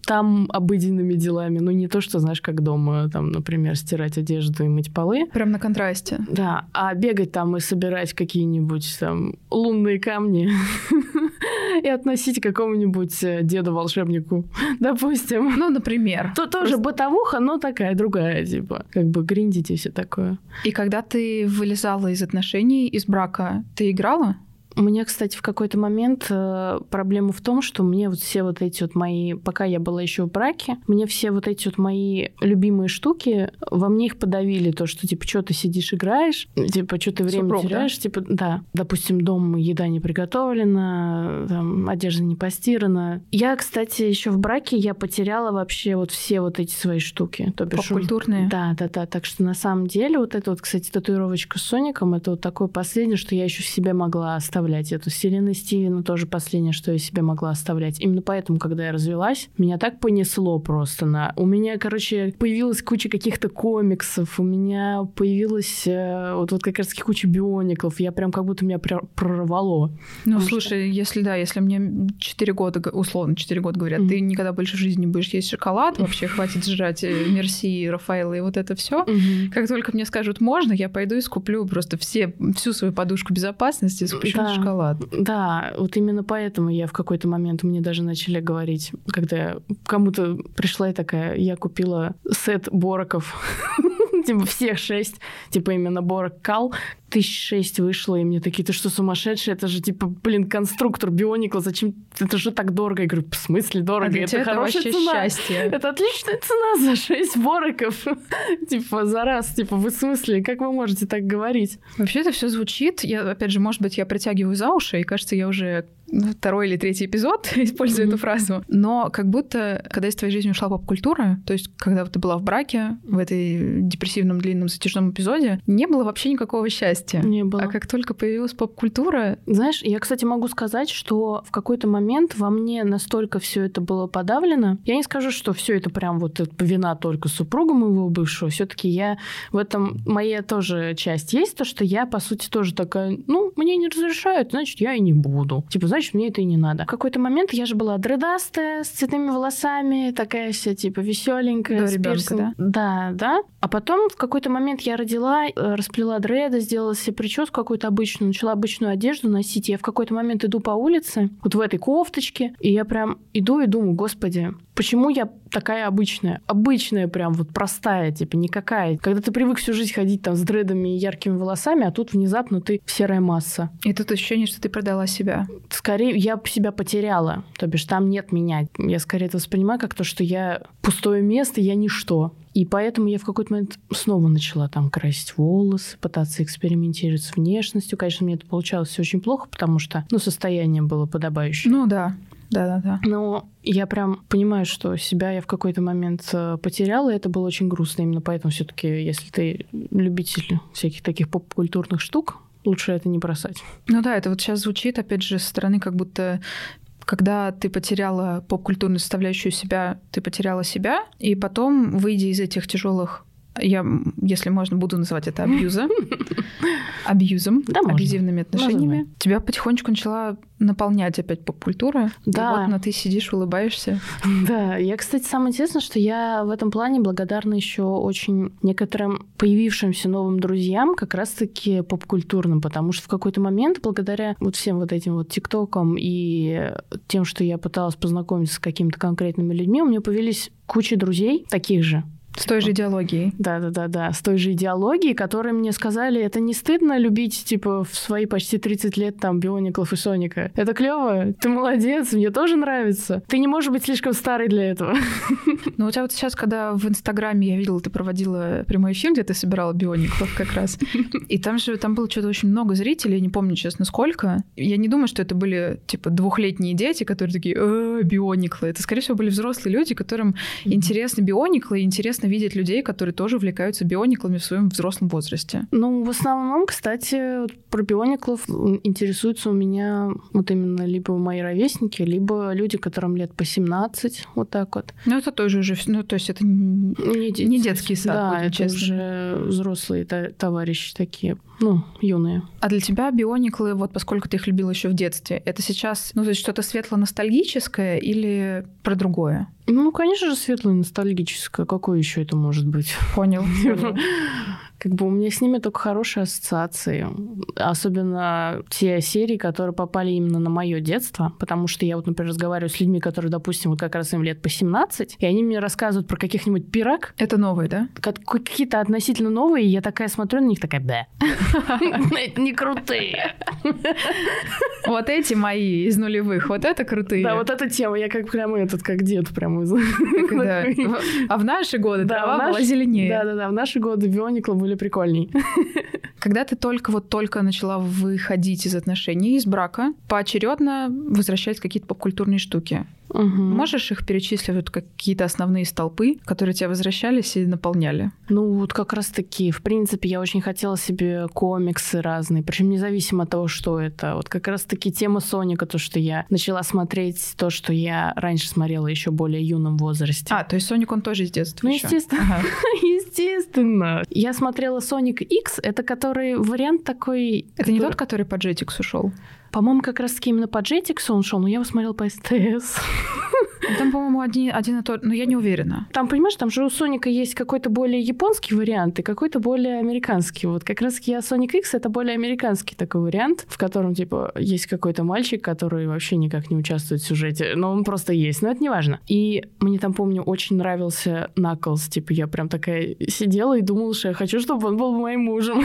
там обыденными делами. Ну, не то, что, знаешь, как дома, там, например, стирать одежду и мыть полы. Прям на контрасте. Да, а бегать там и собирать какие-нибудь там лунные камни и относить к какому-нибудь э, деду-волшебнику, допустим. Ну, например. То тоже бытовуха, но такая другая, типа, как бы гриндить и все такое. И когда ты вылезала из отношений, из брака, ты играла? У меня, кстати, в какой-то момент э, проблема в том, что мне вот все вот эти вот мои, пока я была еще в браке, мне все вот эти вот мои любимые штуки, во мне их подавили, то, что, типа, что ты сидишь, играешь, типа, что ты время Супруг, теряешь, да? типа, да, допустим, дома еда не приготовлена, там, одежда не постирана. Я, кстати, еще в браке я потеряла вообще вот все вот эти свои штуки. То бишь, Культурные. Да, да, да. Так что на самом деле вот эта вот, кстати, татуировочка с Соником, это вот такое последнее, что я еще в себе могла оставить оставлять. Эту Селены Стивена тоже последнее, что я себе могла оставлять. Именно поэтому, когда я развелась, меня так понесло просто на... У меня, короче, появилась куча каких-то комиксов, у меня появилась э, вот, вот как раз куча биониклов. Я прям как будто меня прорвало. Ну, слушай, что... если да, если мне 4 года, условно 4 года говорят, mm-hmm. ты никогда больше в жизни не будешь есть шоколад, вообще хватит жрать э, Мерси, Рафаэла и вот это все. Mm-hmm. Как только мне скажут можно, я пойду и скуплю просто все, всю свою подушку безопасности, да шоколад. Да, вот именно поэтому я в какой-то момент мне даже начали говорить, когда кому-то пришла и такая, я купила сет бороков типа всех шесть, типа именно Борок Кал, тысяч шесть вышло, и мне такие, ты что, сумасшедший? Это же, типа, блин, конструктор Бионикла, зачем? Это же так дорого. Я говорю, в смысле дорого? А это, это хорошая цена. Счастье. Это отличная цена за шесть бороков. типа, за раз. Типа, вы в смысле? Как вы можете так говорить? Вообще это все звучит. Я, опять же, может быть, я притягиваю за уши, и кажется, я уже второй или третий эпизод использую mm-hmm. эту фразу. Но как будто, когда из твоей жизни ушла поп-культура, то есть когда ты была в браке, в этой депрессивном длинном затяжном эпизоде, не было вообще никакого счастья. Не было. А как только появилась поп-культура... Знаешь, я, кстати, могу сказать, что в какой-то момент во мне настолько все это было подавлено. Я не скажу, что все это прям вот вина только супруга моего бывшего. Все-таки я в этом моя тоже часть есть, то, что я, по сути, тоже такая, ну, мне не разрешают, значит, я и не буду. Типа, знаешь, значит, мне это и не надо. В какой-то момент я же была дредастая, с цветными волосами, такая вся, типа, веселенькая, с ребенка, да? Да, да. А потом в какой-то момент я родила, э, расплела дреды, сделала себе прическу какую-то обычную, начала обычную одежду носить. Я в какой-то момент иду по улице, вот в этой кофточке, и я прям иду и думаю, господи, почему я такая обычная? Обычная прям вот простая, типа никакая. Когда ты привык всю жизнь ходить там с дредами и яркими волосами, а тут внезапно ты серая масса. И тут ощущение, что ты продала себя. Скорее я себя потеряла. То бишь там нет меня. Я скорее это воспринимаю как то, что я пустое место, я ничто. И поэтому я в какой-то момент снова начала там красить волосы, пытаться экспериментировать с внешностью. Конечно, мне это получалось все очень плохо, потому что, ну, состояние было подобающее. Ну да, да-да-да. Но я прям понимаю, что себя я в какой-то момент э, потеряла, и это было очень грустно. Именно поэтому все таки если ты любитель всяких таких поп-культурных штук, лучше это не бросать. Ну да, это вот сейчас звучит, опять же, со стороны как будто когда ты потеряла поп-культурную составляющую себя, ты потеряла себя, и потом, выйдя из этих тяжелых я, если можно, буду называть это абьюза, абьюзом, да, абьюзивными отношениями. Можно. Тебя потихонечку начала наполнять опять поп-культура. Да. И вот на ты сидишь, улыбаешься. Да. Я, кстати, самое интересное, что я в этом плане благодарна еще очень некоторым появившимся новым друзьям, как раз-таки поп-культурным, потому что в какой-то момент, благодаря вот всем вот этим вот тиктокам и тем, что я пыталась познакомиться с какими-то конкретными людьми, у меня появились куча друзей таких же, с той же идеологией. Да, да, да, да. С той же идеологией, которые мне сказали, это не стыдно любить, типа, в свои почти 30 лет там Биониклов и Соника. Это клево, ты молодец, мне тоже нравится. Ты не можешь быть слишком старый для этого. Ну, у тебя вот сейчас, когда в Инстаграме я видела, ты проводила прямой эфир, где ты собирала Биониклов как раз. И там же, там было что-то очень много зрителей, не помню, честно, сколько. Я не думаю, что это были, типа, двухлетние дети, которые такие, э, Биониклы. Это, скорее всего, были взрослые люди, которым интересны Биониклы, интересно видеть людей, которые тоже увлекаются биониклами в своем взрослом возрасте? Ну, в основном, кстати, про биониклов интересуются у меня вот именно либо мои ровесники, либо люди, которым лет по 17, вот так вот. Ну, это тоже уже, ну, то есть это не, не, не детский сад, Да, это честно. уже взрослые товарищи такие, ну, юные. А для тебя биониклы, вот поскольку ты их любила еще в детстве, это сейчас, ну, то есть что-то светло-ностальгическое или про другое? Ну, конечно же, светлое ностальгическое. Какое еще это может быть? Понял. Как бы у меня с ними только хорошие ассоциации. Особенно те серии, которые попали именно на мое детство. Потому что я вот, например, разговариваю с людьми, которые, допустим, вот как раз им лет по 17, и они мне рассказывают про каких-нибудь пирог. Это новые, да? Какие-то относительно новые, и я такая смотрю на них, такая, да. Это не крутые. Вот эти мои из нулевых, вот это крутые. Да, вот эта тема, я как прямо этот, как дед прямо из... А в наши годы трава была зеленее. Да-да-да, в наши годы бионикла были прикольней. Когда ты только вот только начала выходить из отношений, из брака, поочередно возвращались какие-то попкультурные штуки. Угу. Можешь их перечислить, вот какие-то основные столпы, которые тебя возвращались и наполняли? Ну, вот как раз таки, в принципе, я очень хотела себе комиксы разные, причем независимо от того, что это. Вот как раз таки тема Соника, то, что я начала смотреть, то, что я раньше смотрела еще более юном возрасте. А, то есть Соник он тоже из детства Ну, еще. естественно. Ага. естественно. Я смотрела Sonic X, это который вариант такой... Это который... не тот, который по Jetix ушел? По-моему, как раз таки именно по Jetix он шел, но я его смотрела по СТС. Там, по-моему, один, один и тот, но я не уверена. Там, понимаешь, там же у Соника есть какой-то более японский вариант и какой-то более американский. Вот как раз я Sonic X это более американский такой вариант, в котором, типа, есть какой-то мальчик, который вообще никак не участвует в сюжете, но он просто есть, но это не важно. И мне там, помню, очень нравился Наклз, типа, я прям такая сидела и думала, что я хочу, чтобы он был моим мужем.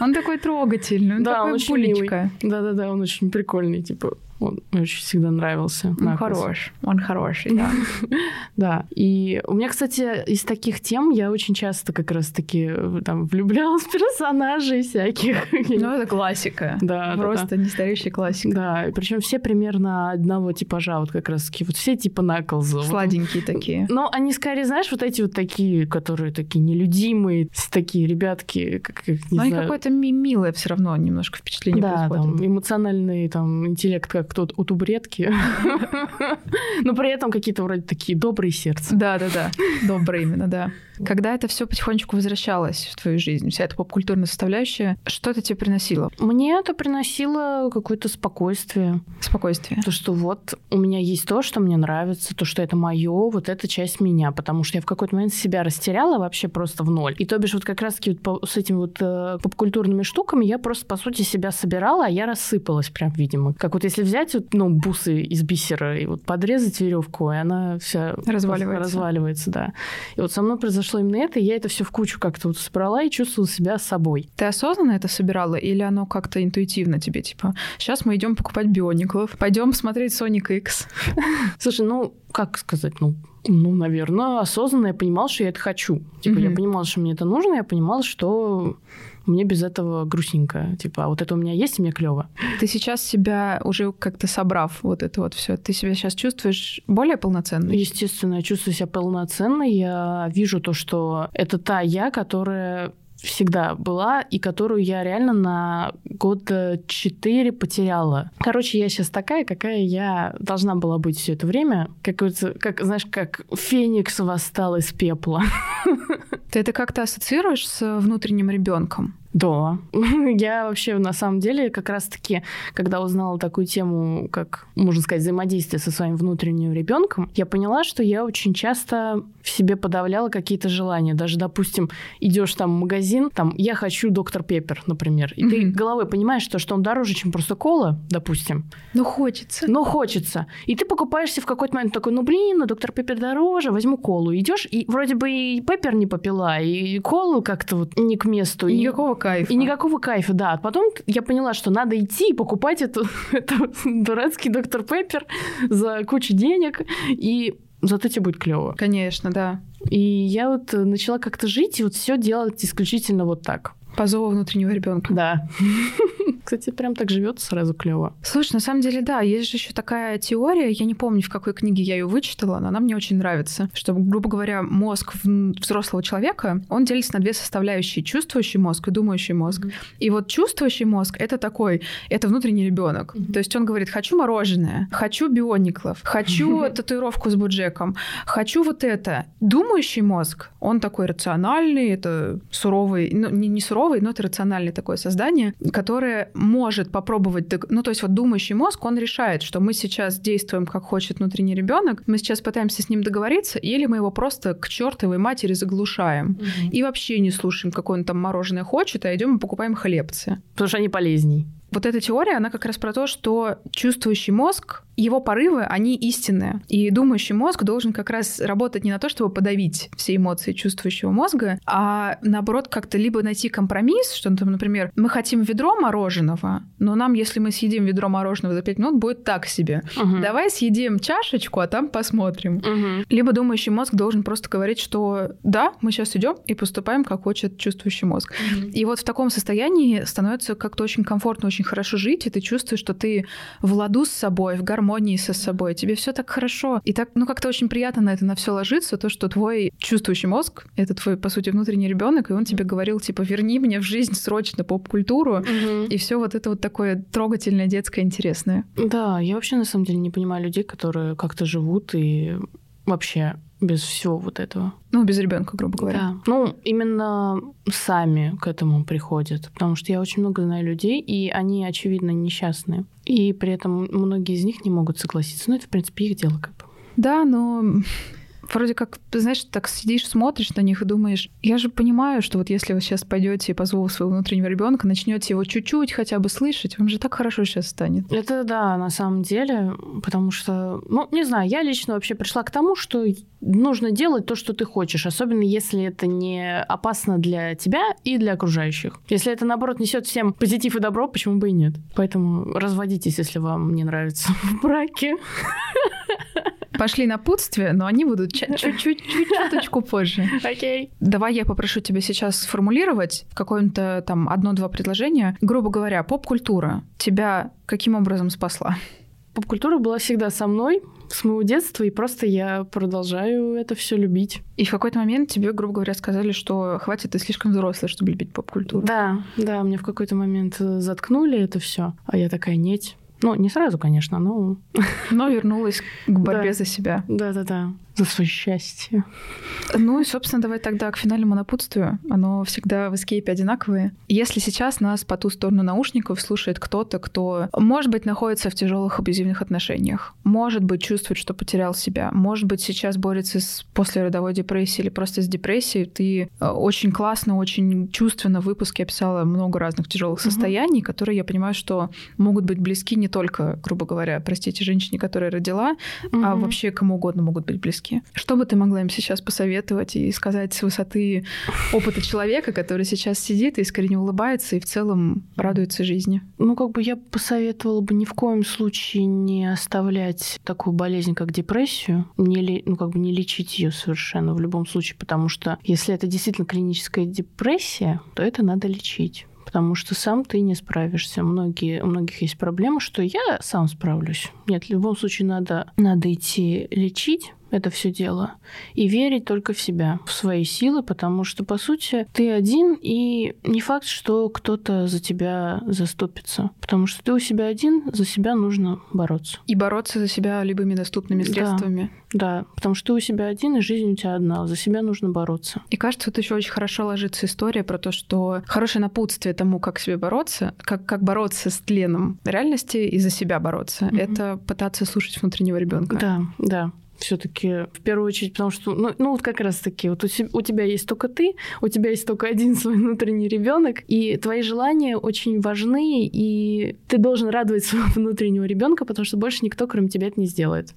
Он такой трогательный, он такой очень Да-да-да, он очень прикольный, типа, он мне очень всегда нравился. Он хорош. Он хороший, да. да. И у меня, кстати, из таких тем я очень часто как раз-таки э, там влюблялась в персонажей всяких. Ну, это классика. Да, Просто не старейшая классика. Да, причем все примерно одного типажа, вот как раз-таки, вот все типа Наклза. Сладенькие такие. Но они скорее, знаешь, вот эти вот такие, которые такие нелюдимые, такие ребятки, как, не Но они какое-то милое все равно немножко впечатление Да, там эмоциональный там интеллект как кто у тубретки. Но при этом какие-то вроде такие добрые сердца. Да-да-да, добрые именно, да. Когда это все потихонечку возвращалось в твою жизнь, вся эта попкультурная составляющая, что это тебе приносило? Мне это приносило какое-то спокойствие. Спокойствие. То, что вот у меня есть то, что мне нравится, то, что это мое, вот эта часть меня, потому что я в какой-то момент себя растеряла вообще просто в ноль. И то бишь вот как раз-таки вот с этими вот э, попкультурными штуками я просто, по сути, себя собирала, а я рассыпалась прям, видимо. Как вот если взять взять вот, ну, бусы из бисера и вот подрезать веревку, и она вся разваливается. разваливается, да. И вот со мной произошло именно это, и я это все в кучу как-то вот собрала и чувствовала себя собой. Ты осознанно это собирала или оно как-то интуитивно тебе, типа, сейчас мы идем покупать биониклов, пойдем смотреть Sonic X? Слушай, ну, как сказать, ну, ну, наверное, осознанно я понимала, что я это хочу. Типа, я понимала, что мне это нужно, я понимала, что мне без этого грустненько. Типа, а вот это у меня есть, и мне клево. Ты сейчас себя уже как-то собрав вот это вот все, ты себя сейчас чувствуешь более полноценной? Естественно, я чувствую себя полноценной. Я вижу то, что это та я, которая всегда была и которую я реально на год четыре потеряла. Короче, я сейчас такая, какая я должна была быть все это время. Как, как знаешь, как феникс восстал из пепла. Ты это как-то ассоциируешь с внутренним ребенком? Да. Я вообще, на самом деле, как раз-таки, когда узнала такую тему, как, можно сказать, взаимодействие со своим внутренним ребенком, я поняла, что я очень часто в себе подавляла какие-то желания. Даже, допустим, идешь там в магазин, там, я хочу доктор Пеппер, например, и ты головой понимаешь, что, что он дороже, чем просто кола, допустим. Но хочется. Но хочется. И ты покупаешься в какой-то момент такой, ну, блин, ну, доктор Пеппер дороже, возьму колу. Идешь, и вроде бы и Пеппер не попила, и колу как-то вот не к месту. И никакого кайфа. И никакого кайфа, да. Потом я поняла, что надо идти и покупать эту, эту дурацкий доктор Пеппер за кучу денег, и зато тебе будет клево. Конечно, да. И я вот начала как-то жить и вот все делать исключительно вот так. По зову внутреннего ребенка. Да. Кстати, прям так живет сразу клево. Слушай, на самом деле, да, есть же еще такая теория, я не помню, в какой книге я ее вычитала, но она мне очень нравится, что, грубо говоря, мозг взрослого человека, он делится на две составляющие: чувствующий мозг и думающий мозг. Mm-hmm. И вот чувствующий мозг это такой, это внутренний ребенок. Mm-hmm. То есть он говорит: хочу мороженое, хочу биониклов, хочу mm-hmm. татуировку с буджеком, хочу вот это. Думающий мозг, он такой рациональный, это суровый, ну не, не суровый здоровый, но это рациональное такое создание, которое может попробовать, ну то есть вот думающий мозг, он решает, что мы сейчас действуем, как хочет внутренний ребенок, мы сейчас пытаемся с ним договориться, или мы его просто к чертовой матери заглушаем угу. и вообще не слушаем, какое он там мороженое хочет, а идем и покупаем хлебцы. Потому что они полезней. Вот эта теория, она как раз про то, что чувствующий мозг, его порывы, они истинные. И думающий мозг должен как раз работать не на то, чтобы подавить все эмоции чувствующего мозга, а наоборот как-то либо найти компромисс, что, например, мы хотим ведро мороженого, но нам, если мы съедим ведро мороженого за 5 минут, будет так себе. Угу. Давай съедим чашечку, а там посмотрим. Угу. Либо думающий мозг должен просто говорить, что да, мы сейчас идем и поступаем, как хочет чувствующий мозг. Угу. И вот в таком состоянии становится как-то очень комфортно, очень очень хорошо жить, и ты чувствуешь, что ты в ладу с собой, в гармонии со собой, тебе все так хорошо. И так, ну, как-то очень приятно на это на все ложиться, то, что твой чувствующий мозг, это твой, по сути, внутренний ребенок, и он тебе говорил, типа, верни мне в жизнь срочно поп-культуру, угу. и все вот это вот такое трогательное, детское, интересное. Да, я вообще на самом деле не понимаю людей, которые как-то живут и вообще без всего вот этого. Ну, без ребенка, грубо говоря. Да. Ну, именно сами к этому приходят. Потому что я очень много знаю людей, и они, очевидно, несчастные. И при этом многие из них не могут согласиться. Ну, это, в принципе, их дело как бы. Да, но вроде как, знаешь, так сидишь, смотришь на них и думаешь, я же понимаю, что вот если вы сейчас пойдете и зову своего внутреннего ребенка начнете его чуть-чуть хотя бы слышать, вам же так хорошо сейчас станет. Это да, на самом деле, потому что, ну, не знаю, я лично вообще пришла к тому, что нужно делать то, что ты хочешь, особенно если это не опасно для тебя и для окружающих. Если это, наоборот, несет всем позитив и добро, почему бы и нет? Поэтому разводитесь, если вам не нравится в браке. Пошли на путствие, но они будут чуть-чуть, чуточку позже. Окей. Давай я попрошу тебя сейчас сформулировать в какое-то там одно-два предложения. Грубо говоря, поп-культура тебя каким образом спасла? Поп-культура была всегда со мной с моего детства, и просто я продолжаю это все любить. И в какой-то момент тебе, грубо говоря, сказали, что хватит, ты слишком взрослая, чтобы любить поп-культуру. Да, да, мне в какой-то момент заткнули это все, а я такая, нет, ну, не сразу, конечно, но... Но вернулась к борьбе да. за себя. Да-да-да. За свое счастье. Ну и, собственно, давай тогда к финальному напутствию. Оно всегда в эскейпе одинаковое. Если сейчас нас по ту сторону наушников слушает кто-то, кто, может быть, находится в тяжелых абьюзивных отношениях, может быть, чувствует, что потерял себя, может быть, сейчас борется с послеродовой депрессией или просто с депрессией, ты э, очень классно, очень чувственно в выпуске описала много разных тяжелых состояний, угу. которые, я понимаю, что могут быть близки не только, грубо говоря, простите, женщине, которая родила, угу. а вообще кому угодно могут быть близки. Что бы ты могла им сейчас посоветовать и сказать с высоты опыта человека, который сейчас сидит и искренне улыбается и в целом радуется жизни? Ну, как бы я посоветовала бы ни в коем случае не оставлять такую болезнь, как депрессию, не, ну, как бы не лечить ее совершенно в любом случае, потому что если это действительно клиническая депрессия, то это надо лечить потому что сам ты не справишься. Многие, у многих есть проблема, что я сам справлюсь. Нет, в любом случае надо, надо идти лечить, это все дело. И верить только в себя, в свои силы, потому что, по сути, ты один, и не факт, что кто-то за тебя заступится. Потому что ты у себя один, за себя нужно бороться. И бороться за себя любыми доступными средствами. Да, да потому что ты у себя один, и жизнь у тебя одна. За себя нужно бороться. И кажется, тут еще очень хорошо ложится история про то, что хорошее напутствие тому, как себе бороться, как, как бороться с тленом реальности и за себя бороться, mm-hmm. это пытаться слушать внутреннего ребенка. Да, да все-таки в первую очередь, потому что, ну, ну вот как раз-таки, вот у, у тебя есть только ты, у тебя есть только один свой внутренний ребенок, и твои желания очень важны, и ты должен радовать своего внутреннего ребенка, потому что больше никто, кроме тебя, это не сделает.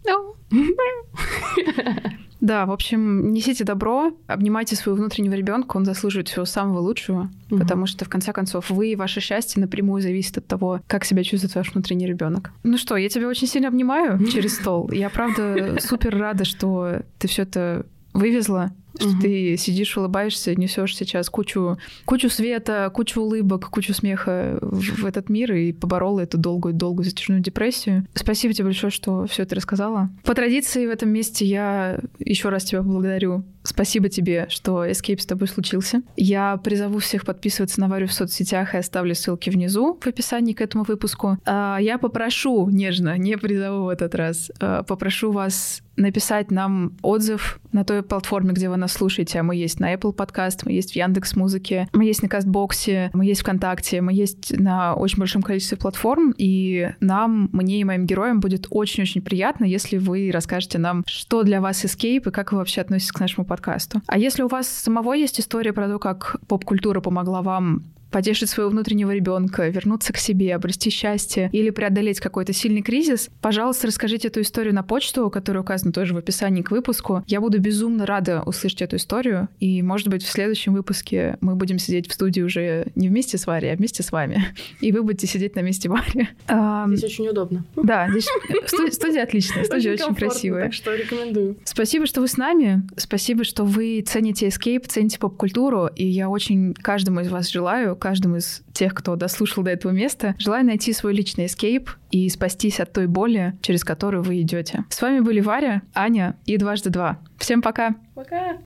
Да, в общем, несите добро, обнимайте своего внутреннего ребенка, он заслуживает всего самого лучшего, угу. потому что в конце концов вы и ваше счастье напрямую зависит от того, как себя чувствует ваш внутренний ребенок. Ну что, я тебя очень сильно обнимаю через стол. Я правда супер рада, что ты все это вывезла, что угу. ты сидишь, улыбаешься, несешь сейчас кучу, кучу света, кучу улыбок, кучу смеха в, в этот мир и поборола эту долгую-долгую затяжную депрессию. Спасибо тебе большое, что все это рассказала. По традиции в этом месте я еще раз тебя поблагодарю. Спасибо тебе, что Escape с тобой случился. Я призову всех подписываться на Варю в соцсетях и оставлю ссылки внизу в описании к этому выпуску. А, я попрошу, нежно, не призову в этот раз, а, попрошу вас написать нам отзыв на той платформе, где вы нас слушаете. А мы есть на Apple Podcast, мы есть в Яндекс Музыке, мы есть на Кастбоксе, мы есть ВКонтакте, мы есть на очень большом количестве платформ. И нам, мне и моим героям будет очень-очень приятно, если вы расскажете нам, что для вас Escape и как вы вообще относитесь к нашему подкасту. А если у вас самого есть история про то, как поп-культура помогла вам потешить своего внутреннего ребенка, вернуться к себе, обрести счастье или преодолеть какой-то сильный кризис, пожалуйста, расскажите эту историю на почту, которая указана тоже в описании к выпуску. Я буду безумно рада услышать эту историю, и, может быть, в следующем выпуске мы будем сидеть в студии уже не вместе с Варей, а вместе с вами. И вы будете сидеть на месте Вари. Здесь очень удобно. Да, здесь студия отличная, студия очень красивая. Так что рекомендую. Спасибо, что вы с нами. Спасибо, что вы цените Escape, цените поп-культуру, и я очень каждому из вас желаю, каждому из тех, кто дослушал до этого места. Желаю найти свой личный эскейп и спастись от той боли, через которую вы идете. С вами были Варя, Аня и дважды два. Всем пока! Пока!